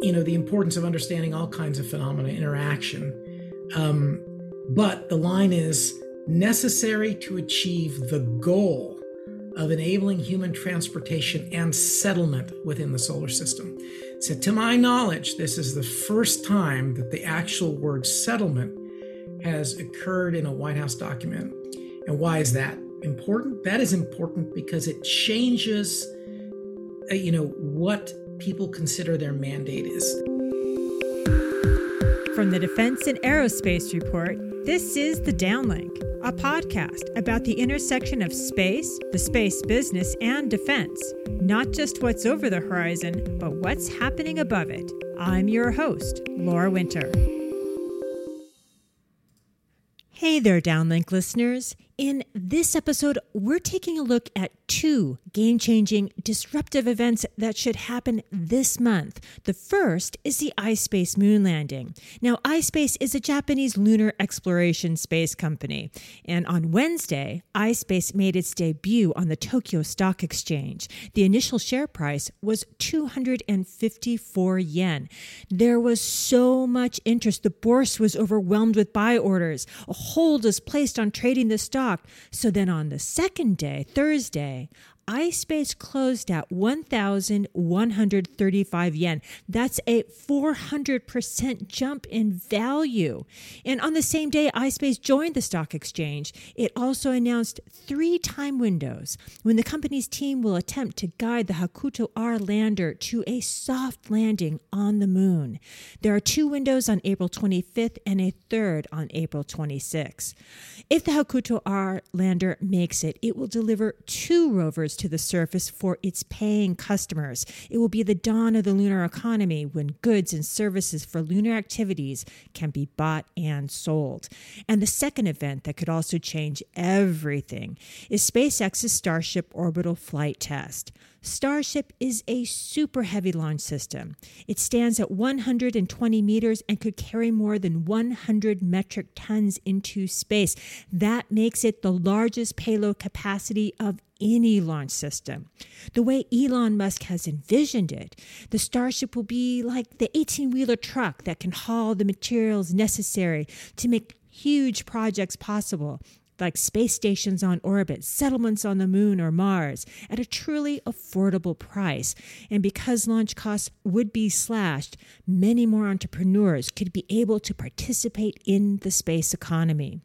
you know, the importance of understanding all kinds of phenomena, interaction. Um, but the line is necessary to achieve the goal of enabling human transportation and settlement within the solar system. So, to my knowledge, this is the first time that the actual word settlement has occurred in a White House document. And why is that important? That is important because it changes, uh, you know, what people consider their mandate is. From the Defense and Aerospace Report, this is The Downlink, a podcast about the intersection of space, the space business, and defense. Not just what's over the horizon, but what's happening above it. I'm your host, Laura Winter. Hey there, Downlink listeners. In this episode, we're taking a look at two game changing, disruptive events that should happen this month. The first is the iSpace moon landing. Now, iSpace is a Japanese lunar exploration space company. And on Wednesday, iSpace made its debut on the Tokyo Stock Exchange. The initial share price was 254 yen. There was so much interest, the bourse was overwhelmed with buy orders. A hold was placed on trading the stock so then on the second day, Thursday, iSpace closed at 1,135 yen. That's a 400% jump in value. And on the same day iSpace joined the stock exchange, it also announced three time windows when the company's team will attempt to guide the Hakuto R lander to a soft landing on the moon. There are two windows on April 25th and a third on April 26th. If the Hakuto R lander makes it, it will deliver two rovers to the surface for its paying customers. It will be the dawn of the lunar economy when goods and services for lunar activities can be bought and sold. And the second event that could also change everything is SpaceX's Starship orbital flight test. Starship is a super heavy launch system. It stands at 120 meters and could carry more than 100 metric tons into space. That makes it the largest payload capacity of any launch system. The way Elon Musk has envisioned it, the Starship will be like the 18 wheeler truck that can haul the materials necessary to make huge projects possible like space stations on orbit, settlements on the moon or Mars, at a truly affordable price. And because launch costs would be slashed, many more entrepreneurs could be able to participate in the space economy.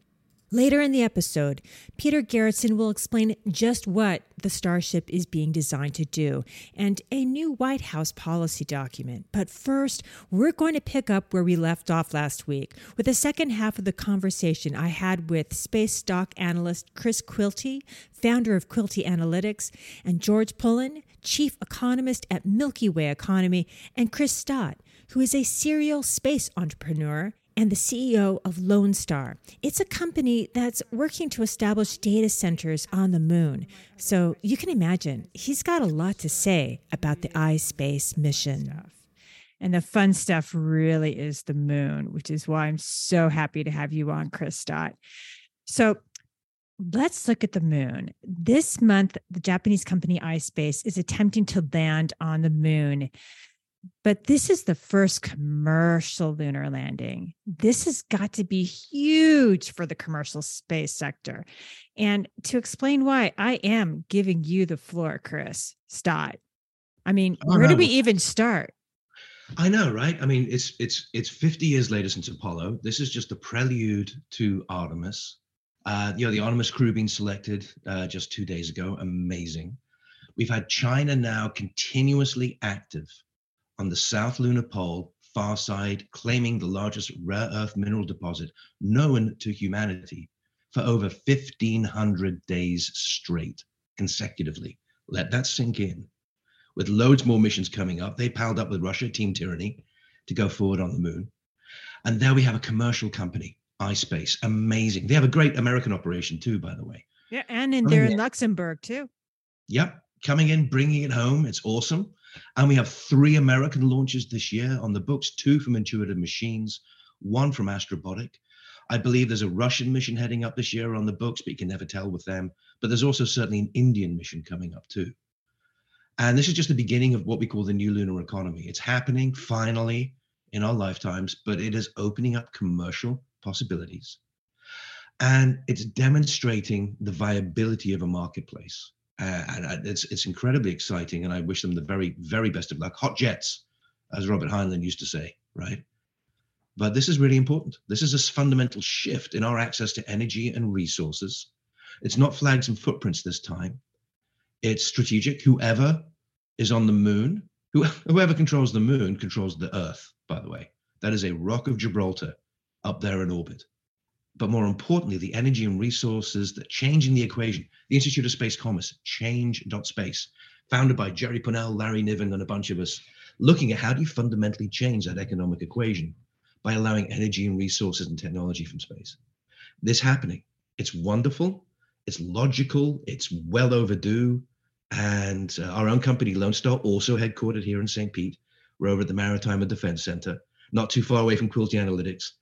Later in the episode, Peter Garretson will explain just what the Starship is being designed to do and a new White House policy document. But first, we're going to pick up where we left off last week with the second half of the conversation I had with space stock analyst Chris Quilty, founder of Quilty Analytics, and George Pullen, chief economist at MilkyWay Economy, and Chris Stott, who is a serial space entrepreneur and the CEO of Lonestar. It's a company that's working to establish data centers on the moon. So you can imagine he's got a lot to say about the iSpace mission. And the fun stuff really is the moon, which is why I'm so happy to have you on, Chris Stott. So let's look at the moon. This month, the Japanese company iSpace is attempting to land on the moon but this is the first commercial lunar landing. This has got to be huge for the commercial space sector. And to explain why, I am giving you the floor, Chris Stott. I mean, oh, where no. do we even start? I know, right? I mean, it's it's it's 50 years later since Apollo. This is just a prelude to Artemis. Uh, you know, the Artemis crew being selected uh, just two days ago. Amazing. We've had China now continuously active on the South Lunar Pole, far side, claiming the largest rare earth mineral deposit known to humanity for over 1,500 days straight, consecutively. Let that sink in. With loads more missions coming up, they piled up with Russia, Team Tyranny, to go forward on the moon. And there we have a commercial company, iSpace. Amazing. They have a great American operation too, by the way. Yeah, and in, oh, they're in Luxembourg too. Yep. Coming in, bringing it home. It's awesome. And we have three American launches this year on the books two from Intuitive Machines, one from Astrobotic. I believe there's a Russian mission heading up this year on the books, but you can never tell with them. But there's also certainly an Indian mission coming up too. And this is just the beginning of what we call the new lunar economy. It's happening finally in our lifetimes, but it is opening up commercial possibilities. And it's demonstrating the viability of a marketplace. Uh, and it's, it's incredibly exciting. And I wish them the very, very best of luck. Hot jets, as Robert Heinlein used to say, right? But this is really important. This is a fundamental shift in our access to energy and resources. It's not flags and footprints this time. It's strategic. Whoever is on the moon, whoever controls the moon controls the Earth, by the way. That is a rock of Gibraltar up there in orbit. But more importantly, the energy and resources that change in the equation. The Institute of Space Commerce, change.space, founded by Jerry Pournelle, Larry Niven, and a bunch of us, looking at how do you fundamentally change that economic equation by allowing energy and resources and technology from space. This happening. It's wonderful. It's logical. It's well overdue. And uh, our own company, Lonestar, also headquartered here in St. Pete. We're over at the Maritime and Defense Center, not too far away from Quilty Analytics.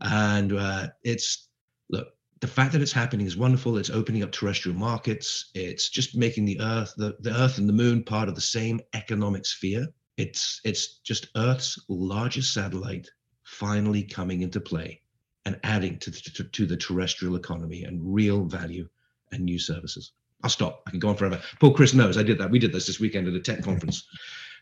And uh, it's, look, the fact that it's happening is wonderful. It's opening up terrestrial markets. It's just making the Earth, the, the Earth and the Moon part of the same economic sphere. It's it's just Earth's largest satellite finally coming into play and adding to the, to, to the terrestrial economy and real value and new services. I'll stop. I can go on forever. Paul Chris knows I did that. We did this this weekend at a tech conference.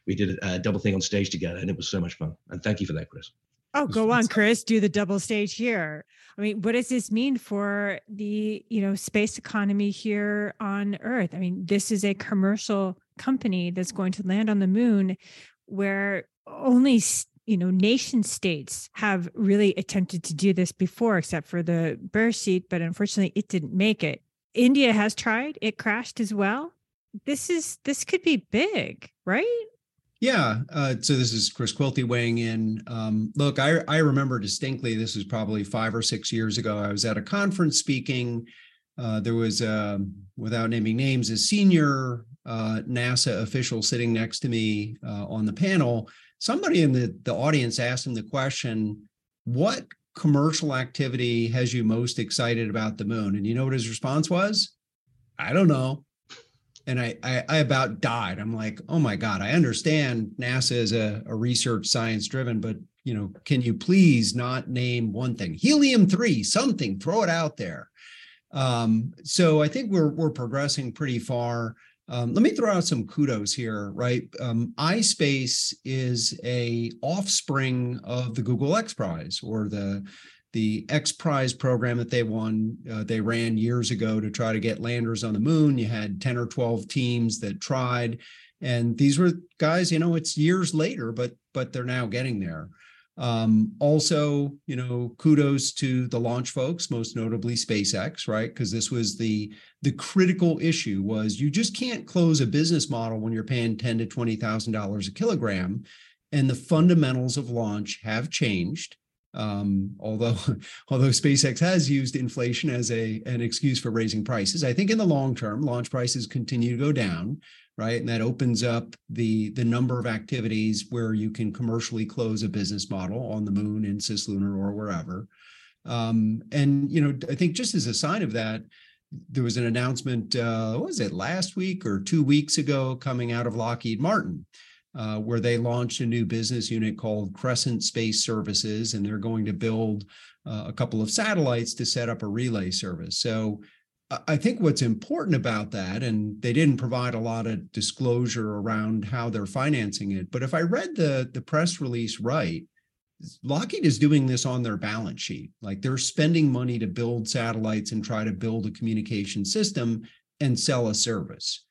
We did a double thing on stage together, and it was so much fun. And thank you for that, Chris. Oh, go on, Chris. Do the double stage here. I mean, what does this mean for the you know space economy here on Earth? I mean, this is a commercial company that's going to land on the moon, where only you know nation states have really attempted to do this before, except for the Beresheet, but unfortunately, it didn't make it. India has tried; it crashed as well. This is this could be big, right? Yeah. Uh, so this is Chris Quilty weighing in. Um, look, I, I remember distinctly, this was probably five or six years ago. I was at a conference speaking. Uh, there was, uh, without naming names, a senior uh, NASA official sitting next to me uh, on the panel. Somebody in the, the audience asked him the question, What commercial activity has you most excited about the moon? And you know what his response was? I don't know and I, I, I about died. I'm like, oh my god, I understand NASA is a, a research science driven, but you know, can you please not name one thing? Helium three, something, throw it out there. Um, so I think we're we're progressing pretty far. Um, let me throw out some kudos here, right? Um, iSpace is a offspring of the Google X Prize or the the X Prize program that they won, uh, they ran years ago to try to get landers on the moon. You had 10 or 12 teams that tried. And these were guys, you know, it's years later, but but they're now getting there. Um, also, you know, kudos to the launch folks, most notably SpaceX, right? Because this was the the critical issue was you just can't close a business model when you're paying ten to twenty thousand dollars a kilogram, and the fundamentals of launch have changed. Um, although although SpaceX has used inflation as a an excuse for raising prices, I think in the long term, launch prices continue to go down, right? And that opens up the the number of activities where you can commercially close a business model on the moon, in cislunar, or wherever. Um, and you know, I think just as a sign of that, there was an announcement. Uh, what was it last week or two weeks ago, coming out of Lockheed Martin? Uh, where they launched a new business unit called Crescent Space Services, and they're going to build uh, a couple of satellites to set up a relay service. So I think what's important about that, and they didn't provide a lot of disclosure around how they're financing it, but if I read the, the press release right, Lockheed is doing this on their balance sheet. Like they're spending money to build satellites and try to build a communication system and sell a service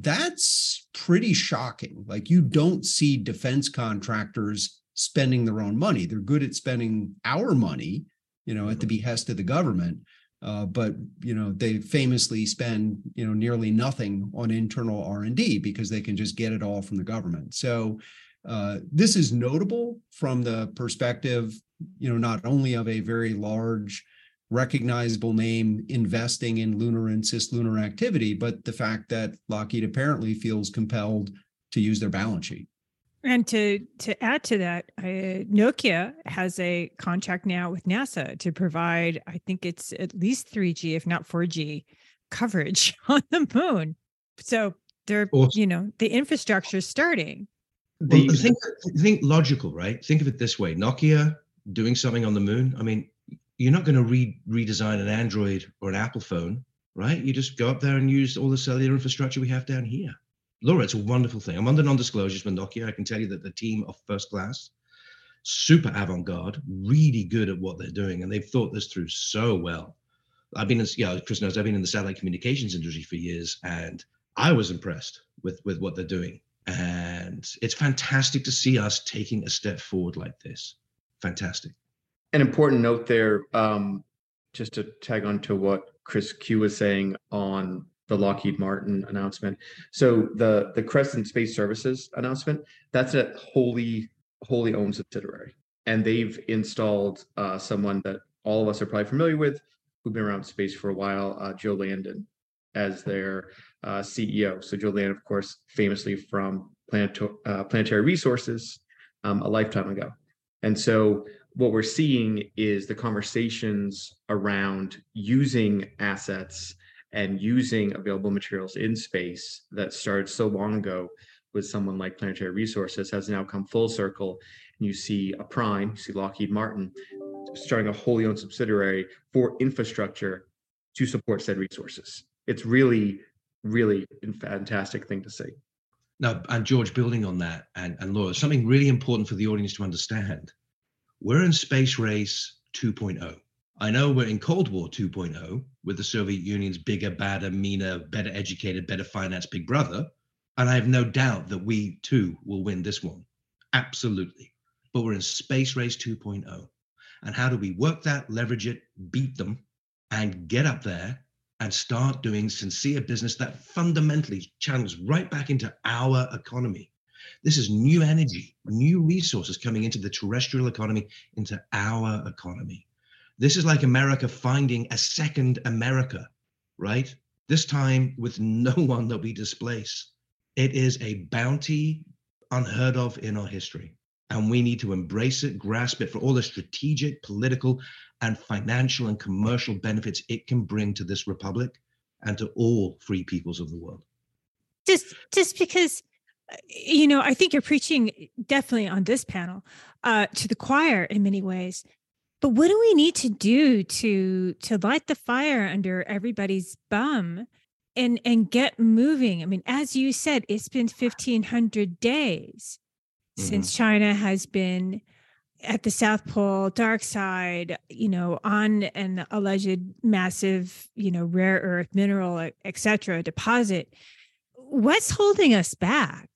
that's pretty shocking. Like you don't see defense contractors spending their own money. They're good at spending our money, you know, at the mm-hmm. behest of the government. Uh, but you know they famously spend you know nearly nothing on internal r&d because they can just get it all from the government so uh, this is notable from the perspective you know not only of a very large recognizable name investing in lunar and cislunar activity, but the fact that Lockheed apparently feels compelled to use their balance sheet. And to to add to that, uh, Nokia has a contract now with NASA to provide, I think it's at least 3G, if not 4G, coverage on the moon. So they're awesome. you know the infrastructure is starting. Well, think think logical, right? Think of it this way: Nokia doing something on the moon. I mean, you're not going to re- redesign an Android or an Apple phone, right? You just go up there and use all the cellular infrastructure we have down here. Laura, it's a wonderful thing. I'm under non-disclosures with Nokia. I can tell you that the team are first class, super avant-garde, really good at what they're doing, and they've thought this through so well. I've been, in, yeah, Chris knows I've been in the satellite communications industry for years, and I was impressed with with what they're doing. And it's fantastic to see us taking a step forward like this. Fantastic. An important note there, um, just to tag on to what Chris Q was saying on the Lockheed Martin announcement. So the the Crescent Space Services announcement, that's a wholly wholly owned subsidiary, and they've installed uh, someone that all of us are probably familiar with, who've been around space for a while, uh, Joe Landon, as their uh, CEO. So Joe Landon, of course, famously from uh, Planetary Resources um, a lifetime ago, and so what we're seeing is the conversations around using assets and using available materials in space that started so long ago with someone like Planetary Resources has now come full circle. And you see a prime, you see Lockheed Martin starting a wholly owned subsidiary for infrastructure to support said resources. It's really, really a fantastic thing to see. Now, and George, building on that, and, and Laura, something really important for the audience to understand. We're in space race 2.0. I know we're in Cold War 2.0 with the Soviet Union's bigger, badder, meaner, better educated, better financed big brother. And I have no doubt that we too will win this one. Absolutely. But we're in Space Race 2.0. And how do we work that, leverage it, beat them, and get up there and start doing sincere business that fundamentally channels right back into our economy? This is new energy, new resources coming into the terrestrial economy, into our economy. This is like America finding a second America, right? This time with no one that we displace. It is a bounty unheard of in our history. And we need to embrace it, grasp it for all the strategic, political, and financial and commercial benefits it can bring to this republic and to all free peoples of the world. Just just because you know, I think you're preaching definitely on this panel uh, to the choir in many ways. But what do we need to do to to light the fire under everybody's bum and and get moving? I mean, as you said, it's been 1500 days mm-hmm. since China has been at the South Pole, dark side, you know, on an alleged massive, you know, rare earth mineral, etc. deposit. What's holding us back?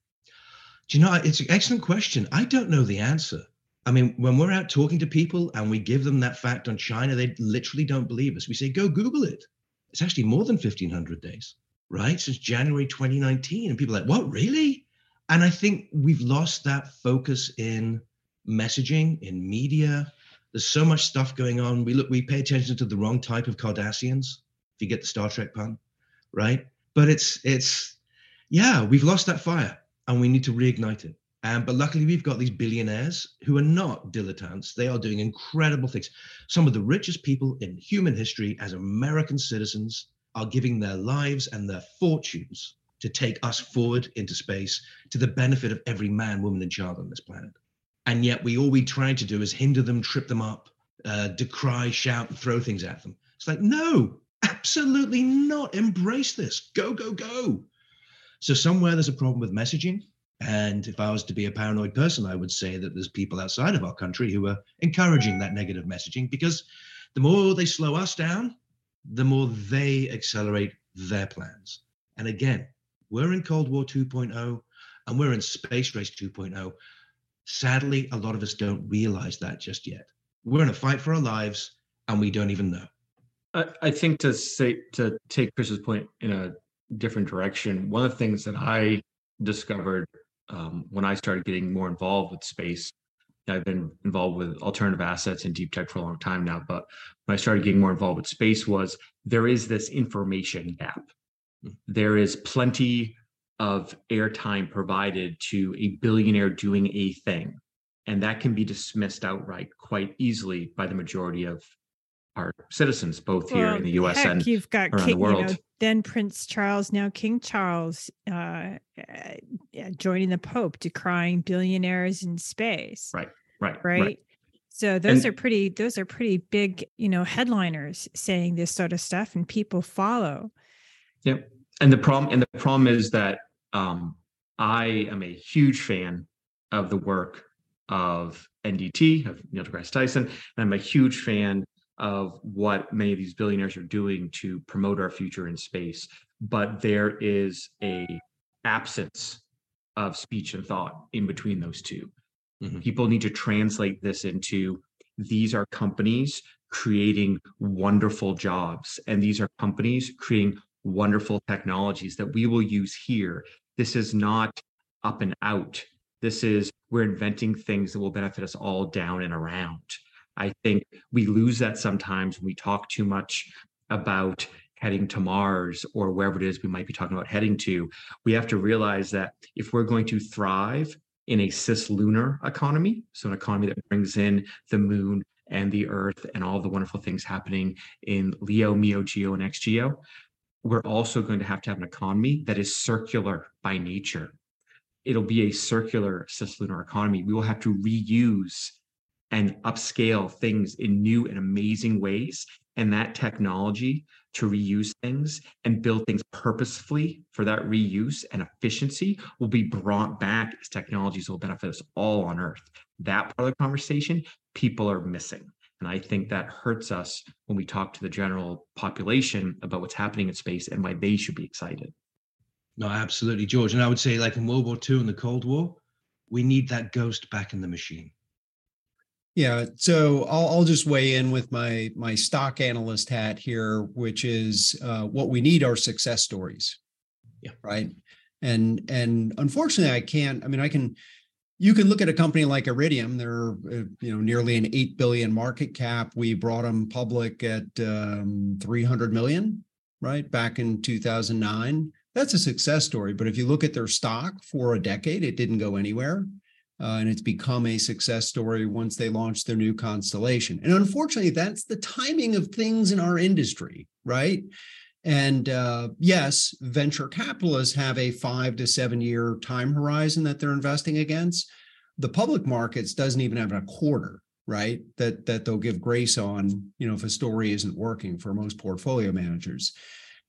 Do you know, it's an excellent question. I don't know the answer. I mean, when we're out talking to people and we give them that fact on China, they literally don't believe us. We say, go Google it. It's actually more than 1,500 days, right? Since January 2019. And people are like, what, really? And I think we've lost that focus in messaging, in media. There's so much stuff going on. We look, we pay attention to the wrong type of Cardassians, if you get the Star Trek pun, right? But it's, it's, yeah, we've lost that fire and we need to reignite it. Um, but luckily, we've got these billionaires who are not dilettantes. They are doing incredible things. Some of the richest people in human history, as American citizens, are giving their lives and their fortunes to take us forward into space to the benefit of every man, woman, and child on this planet. And yet, we all we try to do is hinder them, trip them up, uh, decry, shout, and throw things at them. It's like, no, absolutely not. Embrace this. Go, go, go. So, somewhere there's a problem with messaging and if I was to be a paranoid person, I would say that there's people outside of our country who are encouraging that negative messaging because the more they slow us down, the more they accelerate their plans. And again, we're in Cold War 2.0 and we're in Space Race 2.0. Sadly, a lot of us don't realize that just yet. We're in a fight for our lives and we don't even know. I, I think to say to take Chris's point in a different direction, one of the things that I discovered um, when I started getting more involved with space. I've been involved with alternative assets and deep tech for a long time now, but when I started getting more involved with space was there is this information gap. There is plenty of airtime provided to a billionaire doing a thing, and that can be dismissed outright quite easily by the majority of our citizens, both here in the U.S. heck, and you've got around King, the world. You know, then Prince Charles, now King Charles, uh, uh, joining the Pope, decrying billionaires in space. Right, right, right. right. So those And- are pretty. Those are pretty big, you know, headliners saying this sort of stuff, and people follow. Yep. And the problem and the problem is that um, I am a huge fan of the work of NDT, of Neil deGrasse Tyson, and I'm a huge fan of what many of these billionaires are doing to promote our future in space. But there is a absence of speech and thought in between those 2 Mhm. People need to translate this into these are companies creating wonderful jobs, and these are companies creating wonderful technologies that we will use here. This is not up and out. This is we're inventing things that will benefit us all down and around. I think we lose that sometimes when we talk too much about heading to Mars or wherever it is we might be talking about heading to. We have to realize that if we're going to thrive in a cislunar economy, so an economy that brings in the moon and the earth and all the wonderful things happening in Leo, Meo, Geo, and XGeo, we're also going to have to have an economy that is circular by nature. It'll be a circular cislunar economy. We will have to reuse and upscale things in new and amazing ways. And that technology to reuse things and build things purposefully for that reuse and efficiency will be brought back as technologies will benefit us all on Earth. That part of the conversation, people are missing. And I think that hurts us when we talk to the general population about what's happening in space and why they should be excited. No, absolutely, George. And I would say, like in World War II and the Cold War, we need that ghost back in the machine. Yeah, so I'll, I'll just weigh in with my my stock analyst hat here, which is uh, what we need are success stories. Yeah. Right. And and unfortunately, I can't. I mean, I can. You can look at a company like Iridium. They're uh, you know nearly an eight billion market cap. We brought them public at um, three hundred million, right back in two thousand nine. That's a success story. But if you look at their stock for a decade, it didn't go anywhere. Uh, and it's become a success story once they launch their new constellation. And unfortunately, that's the timing of things in our industry, right? And uh, yes, venture capitalists have a five to seven year time horizon that they're investing against. The public markets doesn't even have a quarter, right? That that they'll give grace on, you know, if a story isn't working for most portfolio managers.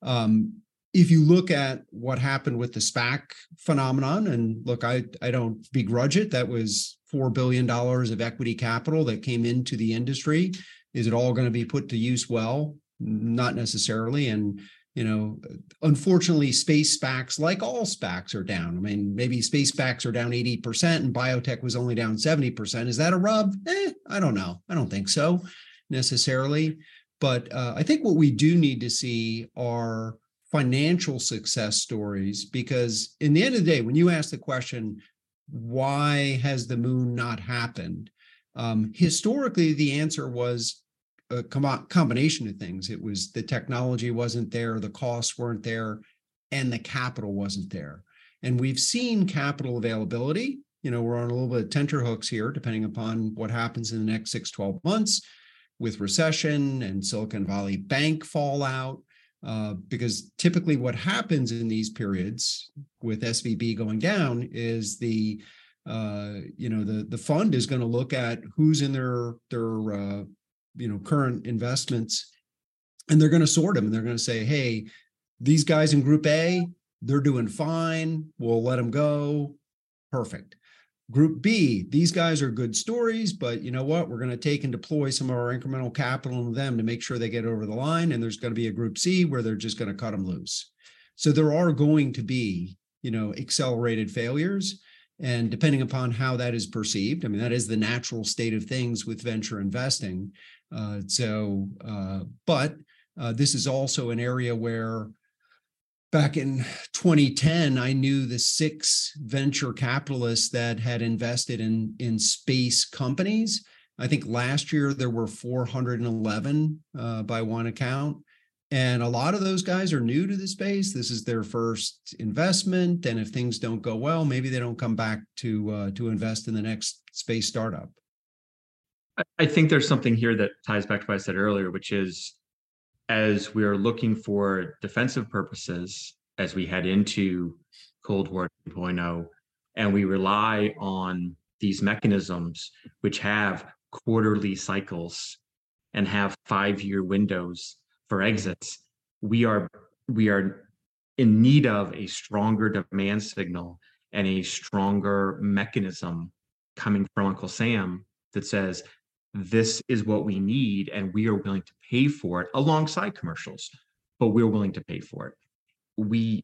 Um, if you look at what happened with the SPAC phenomenon, and look, I, I don't begrudge it. That was $4 billion of equity capital that came into the industry. Is it all going to be put to use well? Not necessarily. And, you know, unfortunately, space SPACs, like all SPACs, are down. I mean, maybe space SPACs are down 80% and biotech was only down 70%. Is that a rub? Eh, I don't know. I don't think so necessarily. But uh, I think what we do need to see are financial success stories because in the end of the day when you ask the question why has the moon not happened? Um, historically the answer was a com- combination of things. It was the technology wasn't there the costs weren't there and the capital wasn't there. And we've seen capital availability. You know we're on a little bit of tenterhooks here depending upon what happens in the next 6 12 months with recession and silicon valley bank fallout uh, because typically what happens in these periods with SVB going down is the uh, you know the the fund is going to look at who's in their their uh, you know current investments and they're going to sort them and they're going to say hey these guys in group A they're doing fine. We'll let them go. Perfect Group B, these guys are good stories, but you know what? We're going to take and deploy some of our incremental capital into them to make sure they get over the line. And there's going to be a group C where they're just going to cut them loose. So there are going to be, you know, accelerated failures. And depending upon how that is perceived, I mean, that is the natural state of things with venture investing. Uh, so, uh, but uh, this is also an area where back in 2010 i knew the six venture capitalists that had invested in in space companies. I think last year there were 411 uh, by one account. And a lot of those guys are new to the space. This is their first investment. And if things don't go well maybe they don't come back to uh, to invest in the next space startup. I think there's something here that ties back to what I said earlier, which is as we're looking for defensive purposes as we head into Cold War 2.0, and we rely on these mechanisms which have quarterly cycles and have five-year windows for exits, we are we are in need of a stronger demand signal and a stronger mechanism coming from Uncle Sam that says this is what we need and we are willing to pay for it alongside commercials but we're willing to pay for it. We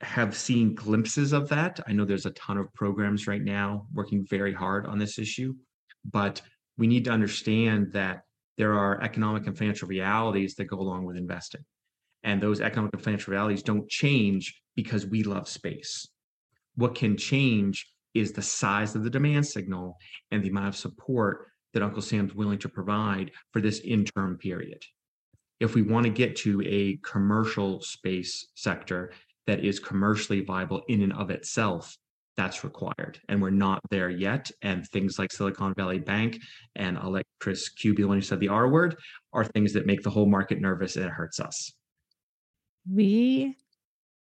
have seen glimpses of that. I know there's a ton of programs right now working very hard on this issue but we need to understand that there are economic and financial realities that go along with investing and those economic and financial realities don't change because we love space. What can change is the size of the demand signal and the amount of support that Uncle Sam's willing to provide for this interim period. If we want to get to a commercial space sector that is commercially viable in and of itself, that's required. And we're not there yet. And things like Silicon Valley Bank, and I'll let Chris Q be one who said the R word, are things that make the whole market nervous and it hurts us. We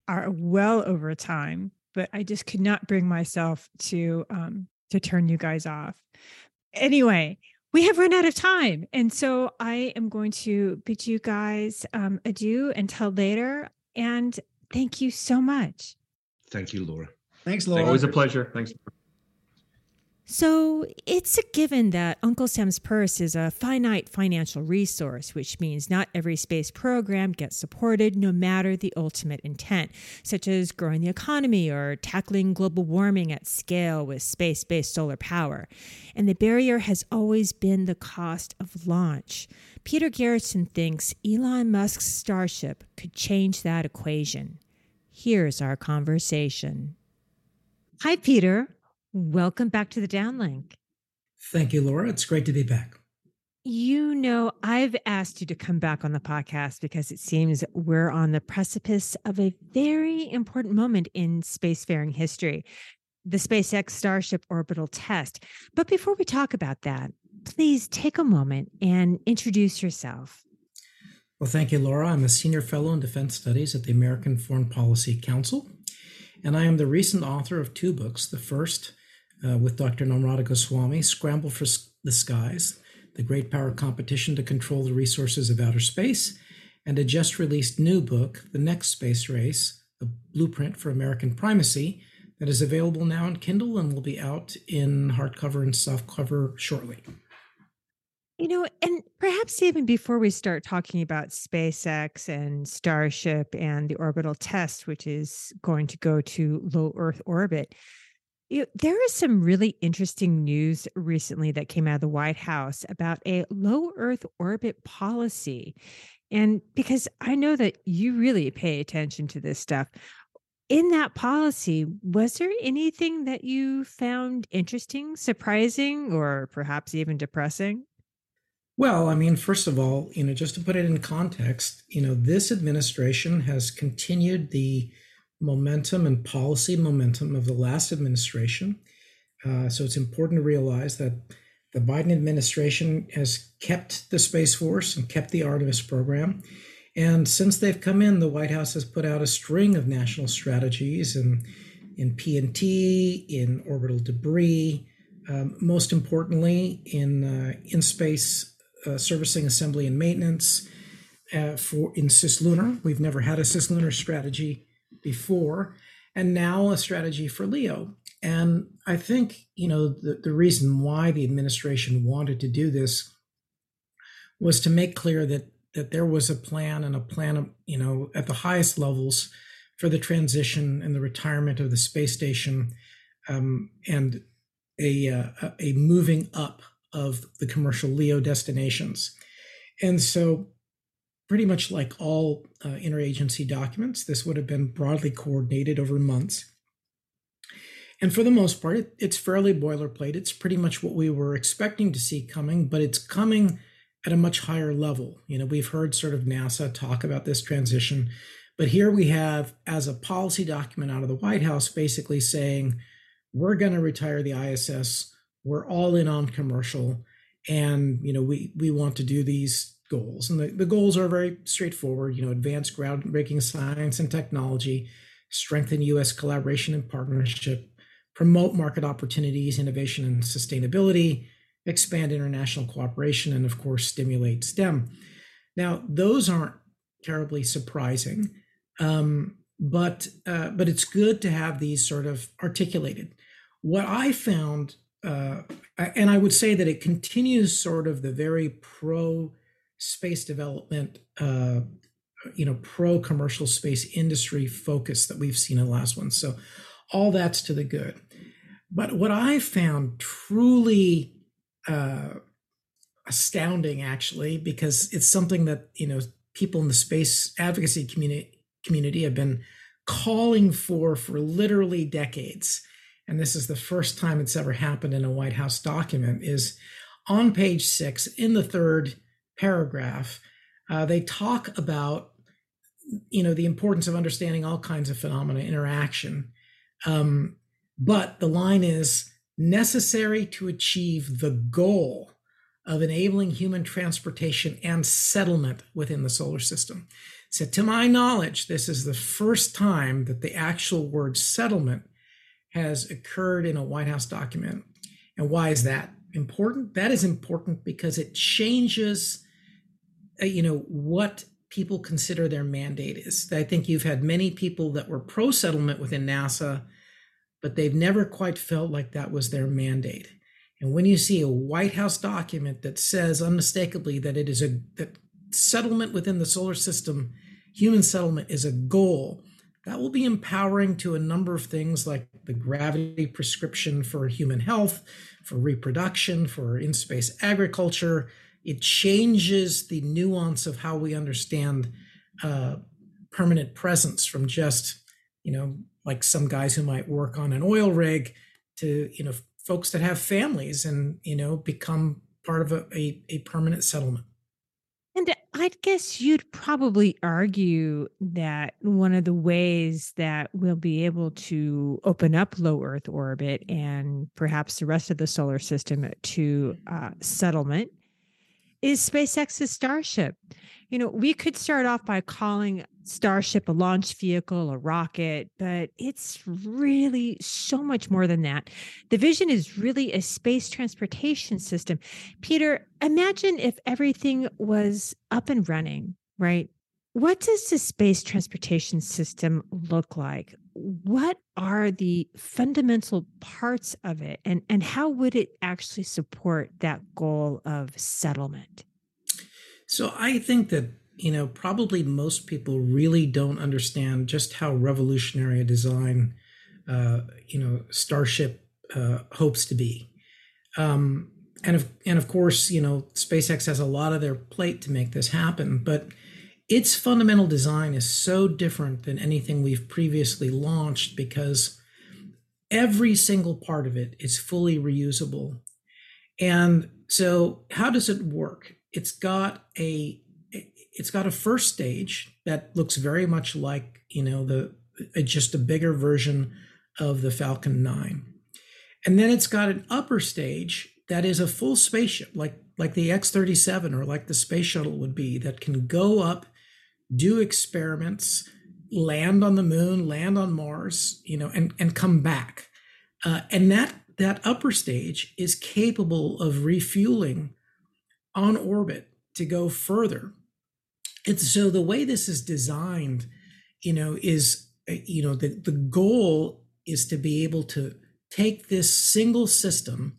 are well over time, but I just could not bring myself to um, to turn you guys off anyway, we have run out of time. And so I am going to bid you guys um, adieu until later. And thank you so much. Thank you, Laura. Thanks, Laura. Always a pleasure. Thanks. So it's a given that Uncle Sam's Purse is a finite financial resource, which means not every space program gets supported no matter the ultimate intent, such as growing the economy or tackling global warming at scale with space based solar power. And the barrier has always been the cost of launch. Peter Garretson thinks Elon Musk's Starship could change that equation. Here's our conversation. Hi, Peter. Welcome back to the downlink. Thank you, Laura. It's great to be back. You know, I've asked you to come back on the podcast because it seems we're on the precipice of a very important moment in spacefaring history the SpaceX Starship orbital test. But before we talk about that, please take a moment and introduce yourself. Well, thank you, Laura. I'm a senior fellow in defense studies at the American Foreign Policy Council, and I am the recent author of two books. The first, uh, with Dr. Namrata Goswami, Scramble for the Skies, the great power competition to control the resources of outer space, and a just released new book, The Next Space Race, a blueprint for American primacy, that is available now on Kindle and will be out in hardcover and softcover shortly. You know, and perhaps even before we start talking about SpaceX and Starship and the orbital test, which is going to go to low Earth orbit, there is some really interesting news recently that came out of the White House about a low Earth orbit policy. And because I know that you really pay attention to this stuff, in that policy, was there anything that you found interesting, surprising, or perhaps even depressing? Well, I mean, first of all, you know, just to put it in context, you know, this administration has continued the momentum and policy momentum of the last administration. Uh, so it's important to realize that the Biden administration has kept the Space Force and kept the Artemis program. And since they've come in, the White House has put out a string of national strategies in, in PNT, in orbital debris, um, most importantly, in uh, in space uh, servicing, assembly, and maintenance. Uh, for in cislunar, we've never had a cislunar strategy before, and now a strategy for LEO. And I think, you know, the, the reason why the administration wanted to do this was to make clear that that there was a plan and a plan of, you know, at the highest levels for the transition and the retirement of the space station um, and a, uh, a moving up of the commercial LEO destinations. And so pretty much like all uh, interagency documents, this would have been broadly coordinated over months. And for the most part, it, it's fairly boilerplate. It's pretty much what we were expecting to see coming, but it's coming at a much higher level. You know, we've heard sort of NASA talk about this transition, but here we have, as a policy document out of the White House, basically saying, we're going to retire the ISS. We're all in on commercial and you know we we want to do these goals. And the, the goals are very straightforward you know advance groundbreaking science and technology strengthen us collaboration and partnership promote market opportunities innovation and sustainability expand international cooperation and of course stimulate stem. Now those aren't terribly surprising um, but uh, but it's good to have these sort of articulated. What i found uh, and I would say that it continues sort of the very pro space development, uh, you know, pro commercial space industry focus that we've seen in the last one. So all that's to the good. But what I found truly uh, astounding, actually, because it's something that you know people in the space advocacy community community have been calling for for literally decades and this is the first time it's ever happened in a White House document, is on page six in the third paragraph. Uh, they talk about you know the importance of understanding all kinds of phenomena interaction um, but the line is necessary to achieve the goal of enabling human transportation and settlement within the solar system so to my knowledge this is the first time that the actual word settlement has occurred in a White House document. And why is that important? That is important because it changes, Uh, you know, what people consider their mandate is. I think you've had many people that were pro settlement within NASA, but they've never quite felt like that was their mandate. And when you see a White House document that says unmistakably that it is a that settlement within the solar system, human settlement is a goal, that will be empowering to a number of things like the gravity prescription for human health, for reproduction, for in space agriculture. It changes the nuance of how we understand uh, permanent presence from just, you know, like some guys who might work on an oil rig to, you know, folks that have families and, you know, become part of a, a, a permanent settlement. And I guess you'd probably argue that one of the ways that we'll be able to open up low Earth orbit and perhaps the rest of the solar system to uh, settlement is SpaceX's Starship. You know, we could start off by calling Starship a launch vehicle, a rocket, but it's really so much more than that. The vision is really a space transportation system. Peter, imagine if everything was up and running, right? What does the space transportation system look like? What are the fundamental parts of it, and, and how would it actually support that goal of settlement? So I think that you know probably most people really don't understand just how revolutionary a design uh, you know Starship uh, hopes to be. Um, and of and of course, you know, SpaceX has a lot of their plate to make this happen, but its fundamental design is so different than anything we've previously launched because every single part of it is fully reusable. And so how does it work? It's got a it's got a first stage that looks very much like, you know, the uh, just a bigger version of the Falcon 9. And then it's got an upper stage that is a full spaceship like like the X37 or like the space shuttle would be that can go up do experiments, land on the moon, land on Mars, you know, and and come back. Uh, and that that upper stage is capable of refueling on orbit to go further. And so the way this is designed, you know, is uh, you know the the goal is to be able to take this single system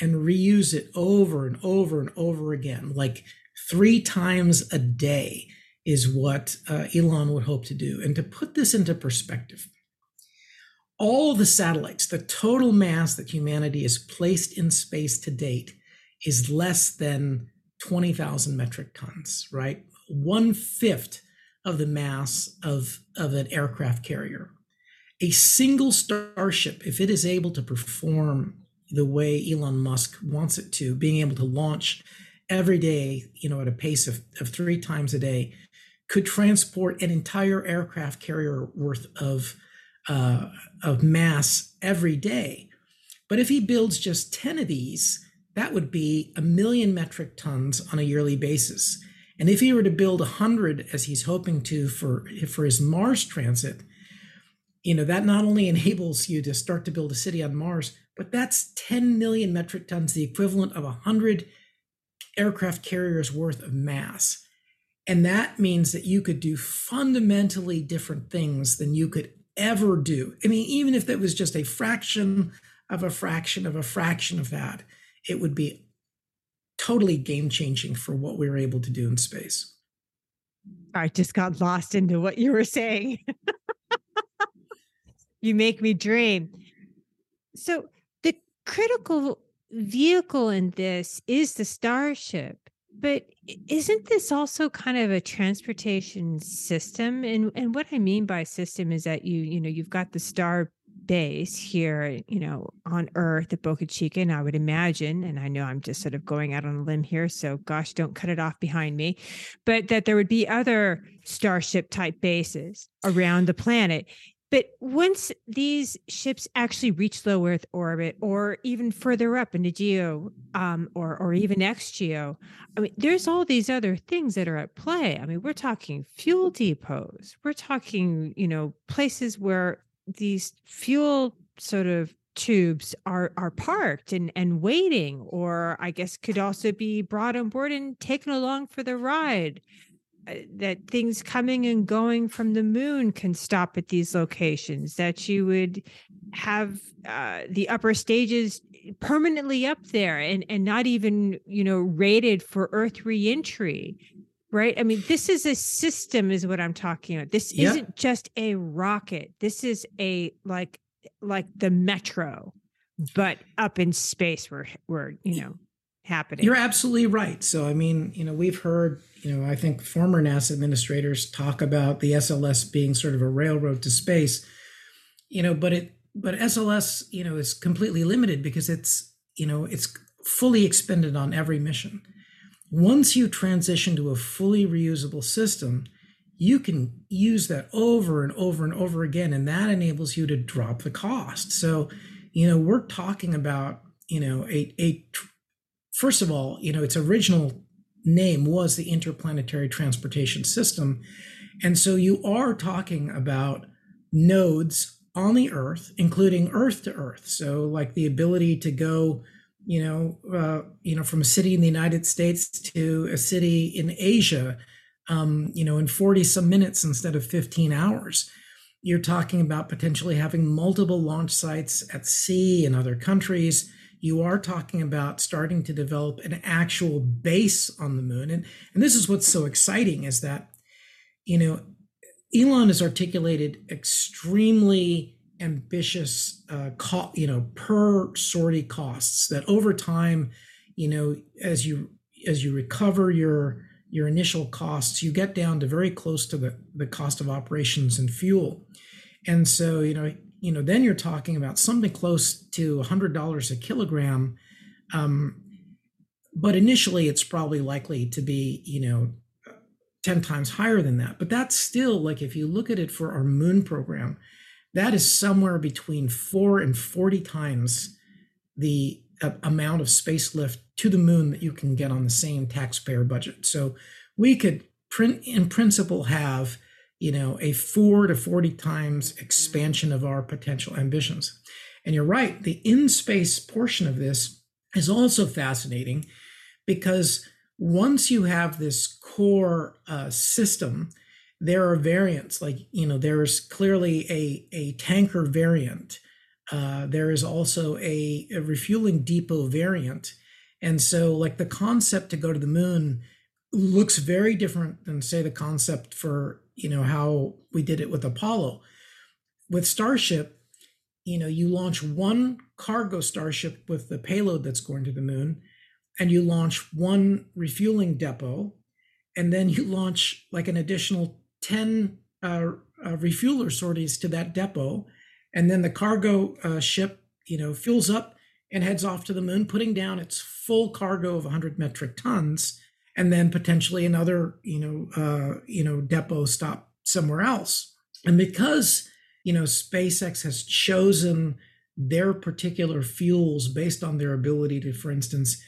and reuse it over and over and over again, like three times a day is what uh, Elon would hope to do. And to put this into perspective, all the satellites, the total mass that humanity has placed in space to date is less than 20,000 metric tons, right? One fifth of the mass of, of an aircraft carrier. A single Starship, if it is able to perform the way Elon Musk wants it to, being able to launch every day, you know, at a pace of, of three times a day, could transport an entire aircraft carrier worth of uh, of mass every day. But if he builds just 10 of these, that would be a million metric tons on a yearly basis. And if he were to build 100 as he's hoping to for for his Mars transit, you know, that not only enables you to start to build a city on Mars, but that's 10 million metric tons, the equivalent of 100 aircraft carriers worth of mass. And that means that you could do fundamentally different things than you could ever do. I mean, even if that was just a fraction of a fraction of a fraction of that, it would be totally game changing for what we were able to do in space. I just got lost into what you were saying. you make me dream. So, the critical vehicle in this is the Starship. But isn't this also kind of a transportation system? And and what I mean by system is that you you know you've got the star base here, you know, on Earth at Boca Chica, and I would imagine, and I know I'm just sort of going out on a limb here, so gosh, don't cut it off behind me, but that there would be other starship type bases around the planet. But once these ships actually reach low Earth orbit, or even further up into geo, um, or or even ex geo, I mean, there's all these other things that are at play. I mean, we're talking fuel depots. We're talking, you know, places where these fuel sort of tubes are are parked and and waiting, or I guess could also be brought on board and taken along for the ride. Uh, that things coming and going from the moon can stop at these locations that you would have uh, the upper stages permanently up there and and not even you know rated for earth reentry right? I mean this is a system is what i'm talking about. This isn't just a rocket. This is a like like the metro but up in space where we're you know happening You're absolutely right. So, I mean, you know, we've heard, you know, I think former NASA administrators talk about the SLS being sort of a railroad to space, you know, but it, but SLS, you know, is completely limited because it's, you know, it's fully expended on every mission. Once you transition to a fully reusable system, you can use that over and over and over again, and that enables you to drop the cost. So, you know, we're talking about, you know, a, a first of all, you know, its original name was the Interplanetary Transportation System. And so you are talking about nodes on the Earth, including Earth to Earth. So, like the ability to go, you know, uh, you know, from a city in the United States to a city in Asia, um, you know, in 40 some minutes instead of 15 hours. You're talking about potentially having multiple launch sites at sea in other countries you are talking about starting to develop an actual base on the moon. And and this is what's so exciting is that you know elon has articulated extremely ambitious uh co- you know per sortie costs that over time you know as you as you recover your your initial costs you get down to very close to the the cost of operations and fuel. And so you know you know, then you're talking about something close to $100 a kilogram. Um, but initially, it's probably likely to be, you know, 10 times higher than that. But that's still like if you look at it for our moon program, that is somewhere between four and 40 times the uh, amount of space lift to the moon that you can get on the same taxpayer budget. So we could print in principle have you know, a four to 40 times expansion of our potential ambitions. And you're right, the in space portion of this is also fascinating because once you have this core uh, system, there are variants like, you know, there's clearly a, a tanker variant. Uh, there is also a, a refueling depot variant. And so, like, the concept to go to the moon looks very different than, say, the concept for you know how we did it with apollo. With starship you know you launch one cargo starship with the payload that's going to the moon and you launch one refueling depot and then you launch like an additional 10 uh, uh, refueler sorties to that depot and then the cargo uh, ship you know fuels up and heads off to the moon putting down its full cargo of 100 metric tons and then potentially another you know uh, you know depot stop somewhere else and because you know SpaceX has chosen their particular fuels based on their ability to, for instance,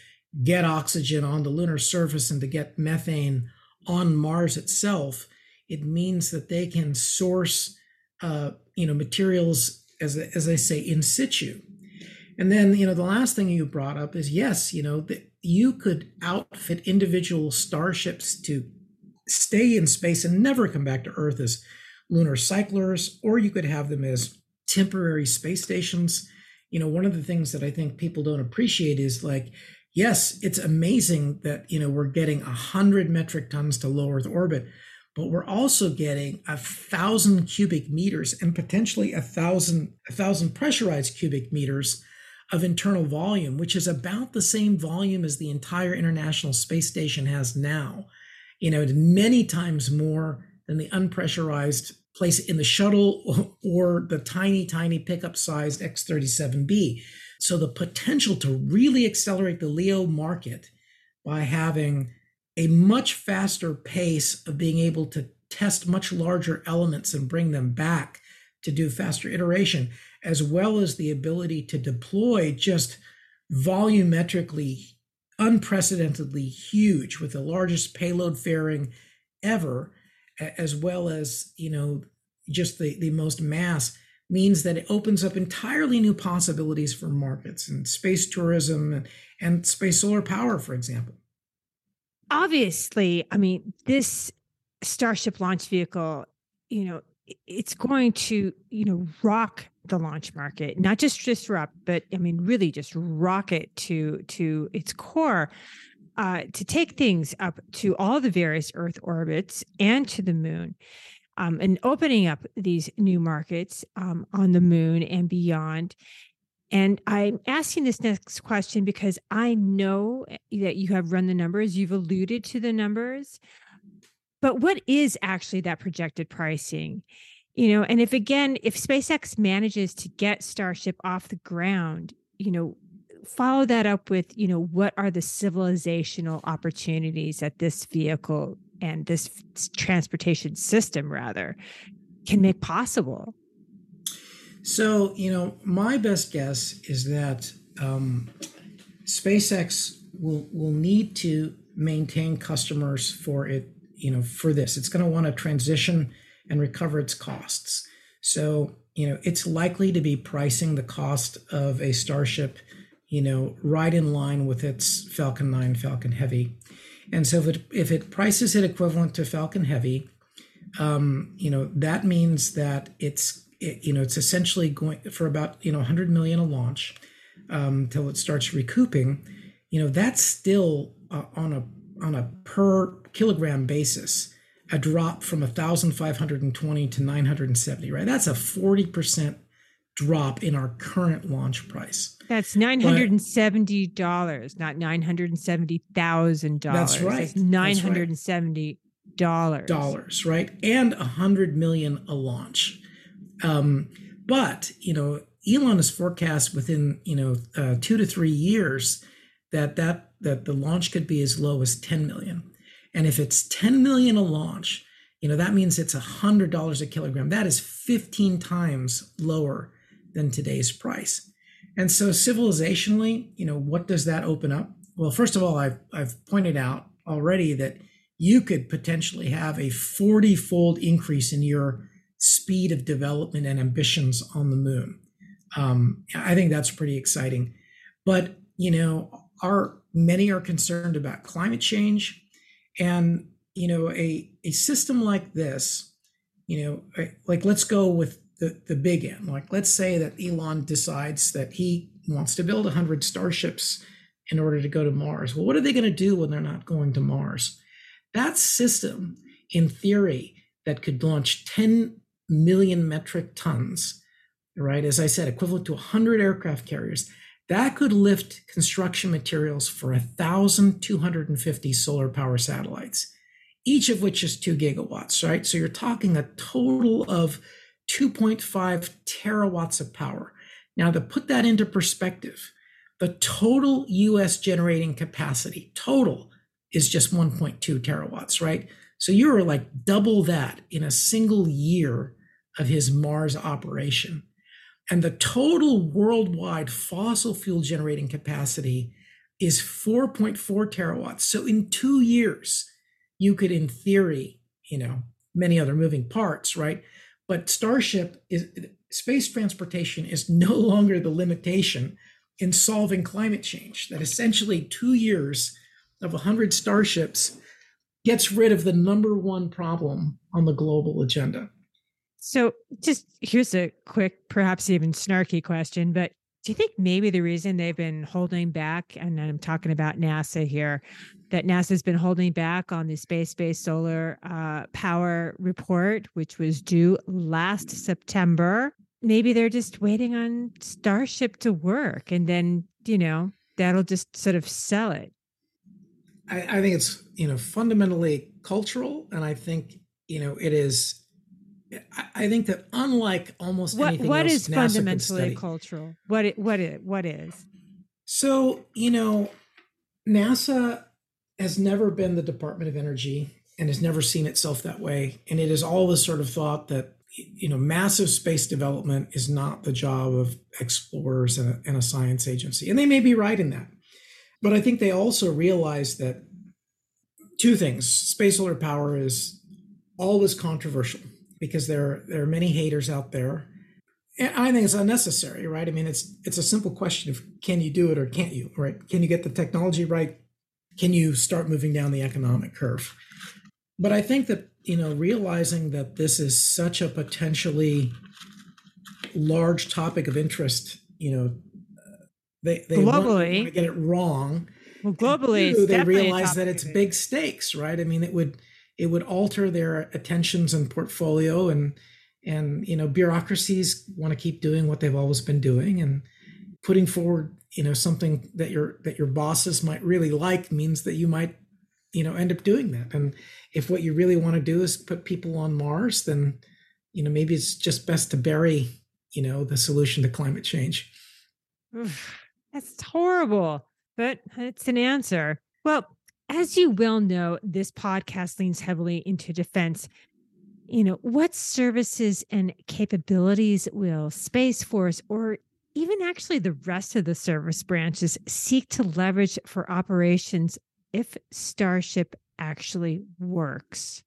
get oxygen on the lunar surface and to get methane on Mars itself, it means that they can source, uh, you know, materials as as I say in situ. And then, you know, the last thing you brought up is yes, you know, that you could outfit individual starships to stay in space and never come back to Earth as lunar cyclers, or you could have them as temporary space stations. You know, one of the things that I think people don't appreciate is like, yes, it's amazing that, you know, we're getting a hundred metric tons to low Earth orbit, but we're also getting a thousand cubic meters and potentially a thousand, a thousand pressurized cubic meters of internal volume, which is about the same volume as the entire International Space Station has now. You know, many times more than the unpressurized place in the shuttle or the tiny, tiny pickup sized X 37B. So the potential to really accelerate the LEO market by having a much faster pace of being able to test much larger elements and bring them back to do faster iteration, as well as the ability to deploy just volumetrically, unprecedentedly huge with the largest payload fairing ever as well as you know just the, the most mass means that it opens up entirely new possibilities for markets and space tourism and, and space solar power for example. Obviously i mean this starship launch vehicle you know it's going to you know rock the launch market not just disrupt but i mean really just rock it to to its core uh, to take things up to all the various Earth orbits and to the moon. Um, and opening up these new markets um, on the moon and beyond. And I'm asking this next question because I know that you have run the numbers, you've alluded to the numbers, but what is actually that projected pricing? You know, and if again, if SpaceX manages to get Starship off the ground, you know, follow that up with, you know, what are the civilizational opportunities that this vehicle and this transportation system, rather, can make possible? So, you know, my best guess is that um, SpaceX will will need to maintain customers for it. You know, for this, it's going to want to transition and recover its costs. So, you know, it's likely to be pricing the cost of a Starship you know, right in line with its Falcon 9, Falcon Heavy. And so if it, if it prices it equivalent to Falcon Heavy, um, you know, that means that it's, it, you know, it's essentially going for about, you know, 100 million a launch um, it starts recouping. You know, that's still uh, on a on a per kilogram basis a drop from 1520 to 970 right that's a 40% drop in our current launch price. That's nine hundred and seventy dollars, not nine hundred and seventy thousand dollars. That's right. Nine hundred and seventy dollars. Dollars, right? And a hundred million a launch. Um, but you know, Elon has forecast within you know uh, two to three years that that that the launch could be as low as ten million. And if it's ten million a launch, you know that means it's a hundred dollars a kilogram. That is fifteen times lower than today's price. And so civilizationally, you know, what does that open up? Well, first of all, I've, I've pointed out already that you could potentially have a 40 fold increase in your speed of development and ambitions on the moon. Um, I think that's pretty exciting. But, you know, our many are concerned about climate change. And, you know, a, a system like this, you know, like let's go with the, the big end. Like, let's say that Elon decides that he wants to build 100 starships in order to go to Mars. Well, what are they going to do when they're not going to Mars? That system, in theory, that could launch 10 million metric tons, right? As I said, equivalent to 100 aircraft carriers, that could lift construction materials for 1,250 solar power satellites, each of which is two gigawatts, right? So you're talking a total of 2.5 terawatts of power. Now, to put that into perspective, the total US generating capacity, total, is just 1.2 terawatts, right? So you're like double that in a single year of his Mars operation. And the total worldwide fossil fuel generating capacity is 4.4 terawatts. So in two years, you could, in theory, you know, many other moving parts, right? But Starship is space transportation is no longer the limitation in solving climate change. That essentially two years of 100 starships gets rid of the number one problem on the global agenda. So, just here's a quick, perhaps even snarky question, but do you think maybe the reason they've been holding back, and I'm talking about NASA here, that NASA's been holding back on the space based solar uh, power report, which was due last September? Maybe they're just waiting on Starship to work and then, you know, that'll just sort of sell it. I, I think it's, you know, fundamentally cultural. And I think, you know, it is I think that unlike almost what, anything what else, is NASA fundamentally cultural? What it, what it, what is? So you know, NASA has never been the Department of Energy and has never seen itself that way, and it is always sort of thought that you know massive space development is not the job of explorers and a, and a science agency, and they may be right in that, but I think they also realize that two things: space solar power is always controversial because there there are many haters out there. And I think it's unnecessary, right? I mean, it's it's a simple question of can you do it or can't you, right? Can you get the technology right? Can you start moving down the economic curve? But I think that you know realizing that this is such a potentially large topic of interest, you know, they they globally want to get it wrong. Well, globally, two, they realize that it's big stakes, right? I mean, it would it would alter their attentions and portfolio and and you know bureaucracies want to keep doing what they've always been doing and putting forward you know something that your that your bosses might really like means that you might you know end up doing that. And if what you really want to do is put people on mars then you know maybe it's just best to bury you know the solution to climate change. That's horrible but it's an answer. Well as you well know, this podcast leans heavily into defense. You know, what services and capabilities will Space Force or even actually the rest of the service branches seek to leverage for operations if Starship actually works?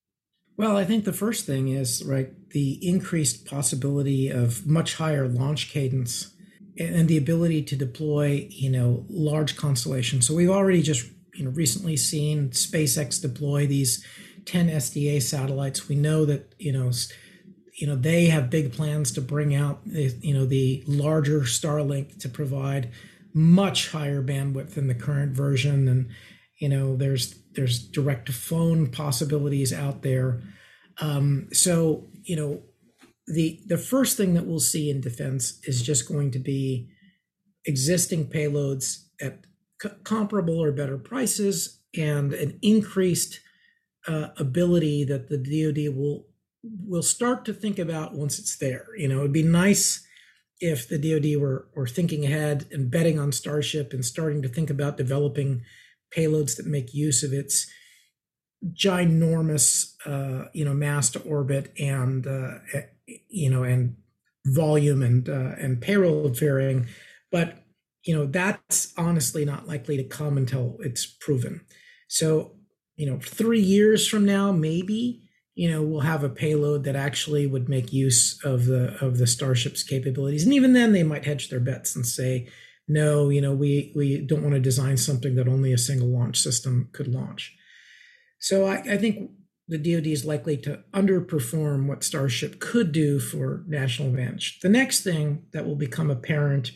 Well, I think the first thing is right the increased possibility of much higher launch cadence and the ability to deploy, you know, large constellations. So we've already just you know recently seen SpaceX deploy these 10 SDA satellites. We know that you know you know they have big plans to bring out you know the larger Starlink to provide much higher bandwidth than the current version and you know there's there's direct to phone possibilities out there um, so you know the the first thing that we'll see in defense is just going to be existing payloads at comparable or better prices and an increased uh, ability that the DoD will will start to think about once it's there. You know, it'd be nice if the DoD were were thinking ahead and betting on Starship and starting to think about developing payloads that make use of its ginormous, uh, you know, mass to orbit and uh, you know and volume and uh, and payload fairing, but you know that's honestly not likely to come until it's proven. So you know three years from now maybe you know we'll have a payload that actually would make use of the of the starship's capabilities. And even then they might hedge their bets and say no you know we we don't want to design something that only a single launch system could launch. So i, I think the DoD is likely to underperform what Starship could do for national advantage. The next thing that will become apparent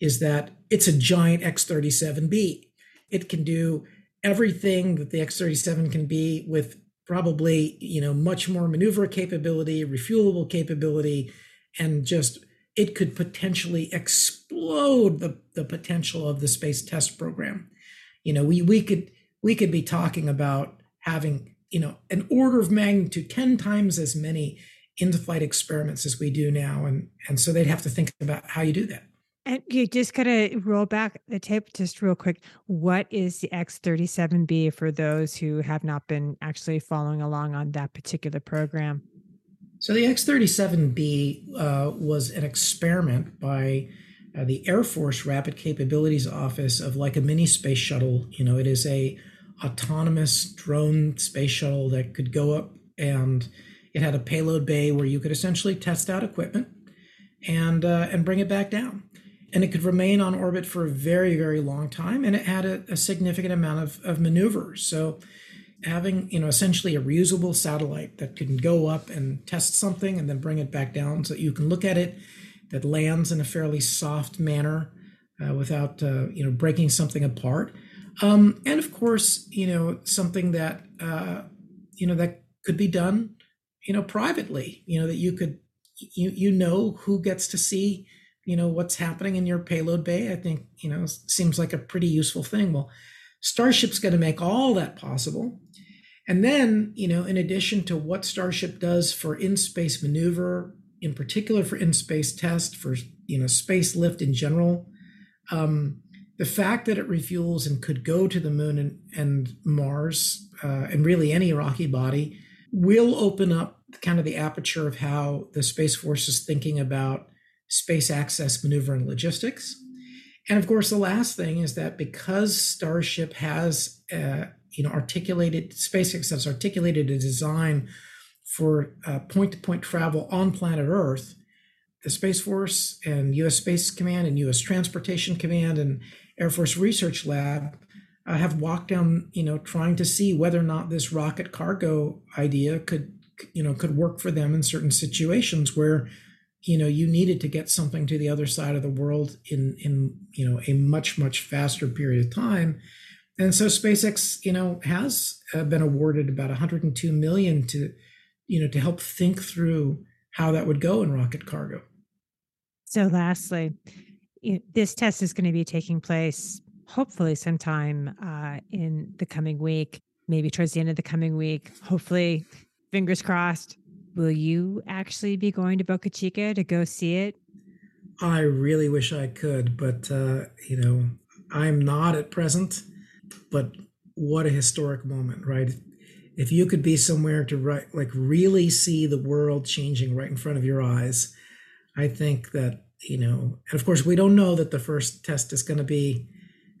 is that it's a giant X37B. It can do everything that the X37 can be with probably, you know, much more maneuver capability, refuelable capability, and just it could potentially explode the, the potential of the space test program. You know, we we could we could be talking about having, you know, an order of magnitude 10 times as many in-flight experiments as we do now. And and so they'd have to think about how you do that. And you just gotta roll back the tape just real quick. What is the X37B for those who have not been actually following along on that particular program? So the X 37B uh, was an experiment by uh, the Air Force Rapid Capabilities Office of like a mini space shuttle. You know, it is a autonomous drone space shuttle that could go up and it had a payload bay where you could essentially test out equipment and uh, and bring it back down. And it could remain on orbit for a very, very long time. And it had a, a significant amount of, of maneuver. So having, you know, essentially a reusable satellite that can go up and test something and then bring it back down so that you can look at it that lands in a fairly soft manner uh, without, uh, you know, breaking something apart. Um, and of course, you know, something that, uh, you know, that could be done, you know, privately, you know, that you could, you, you know, who gets to see, you know, what's happening in your payload bay. I think, you know, seems like a pretty useful thing. Well, Starship's going to make all that possible. And then, you know, in addition to what Starship does for in space maneuver, in particular for in space test, for, you know, space lift in general, um, the fact that it refuels and could go to the moon and, and Mars uh, and really any rocky body will open up kind of the aperture of how the Space Force is thinking about space access, maneuver, and logistics. And of course, the last thing is that because Starship has, uh, you know, articulated SpaceX has articulated a design for point to point travel on planet Earth, the Space Force and U.S. Space Command and U.S. Transportation Command and Air Force Research Lab uh, have walked down, you know, trying to see whether or not this rocket cargo idea could, you know, could work for them in certain situations where, you know, you needed to get something to the other side of the world in in you know a much much faster period of time. And so SpaceX, you know, has uh, been awarded about 102 million to, you know, to help think through how that would go in rocket cargo. So, lastly, this test is going to be taking place hopefully sometime uh, in the coming week, maybe towards the end of the coming week. Hopefully, fingers crossed. Will you actually be going to Boca Chica to go see it? I really wish I could, but uh, you know, I'm not at present. But what a historic moment, right? If you could be somewhere to right, like really see the world changing right in front of your eyes, I think that you know, and of course, we don't know that the first test is going to be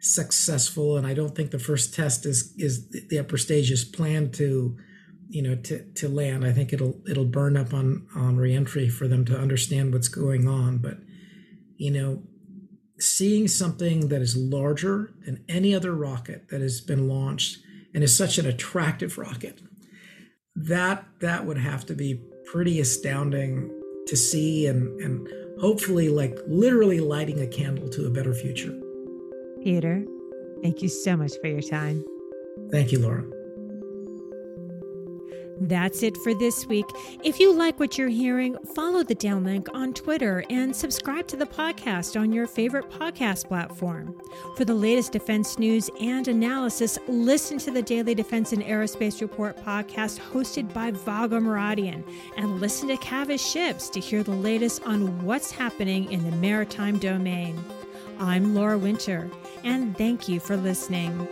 successful, and I don't think the first test is is the upper stage is planned to, you know, to to land. I think it'll it'll burn up on on reentry for them to understand what's going on. But you know, seeing something that is larger than any other rocket that has been launched and is such an attractive rocket, that that would have to be pretty astounding to see and and hopefully like literally lighting a candle to a better future. Peter, thank you so much for your time. Thank you, Laura. That's it for this week. If you like what you're hearing, follow the downlink on Twitter and subscribe to the podcast on your favorite podcast platform. For the latest defense news and analysis, listen to the Daily Defense and Aerospace Report podcast hosted by Vago Muradian and listen to Cavas Ships to hear the latest on what's happening in the maritime domain. I'm Laura Winter, and thank you for listening.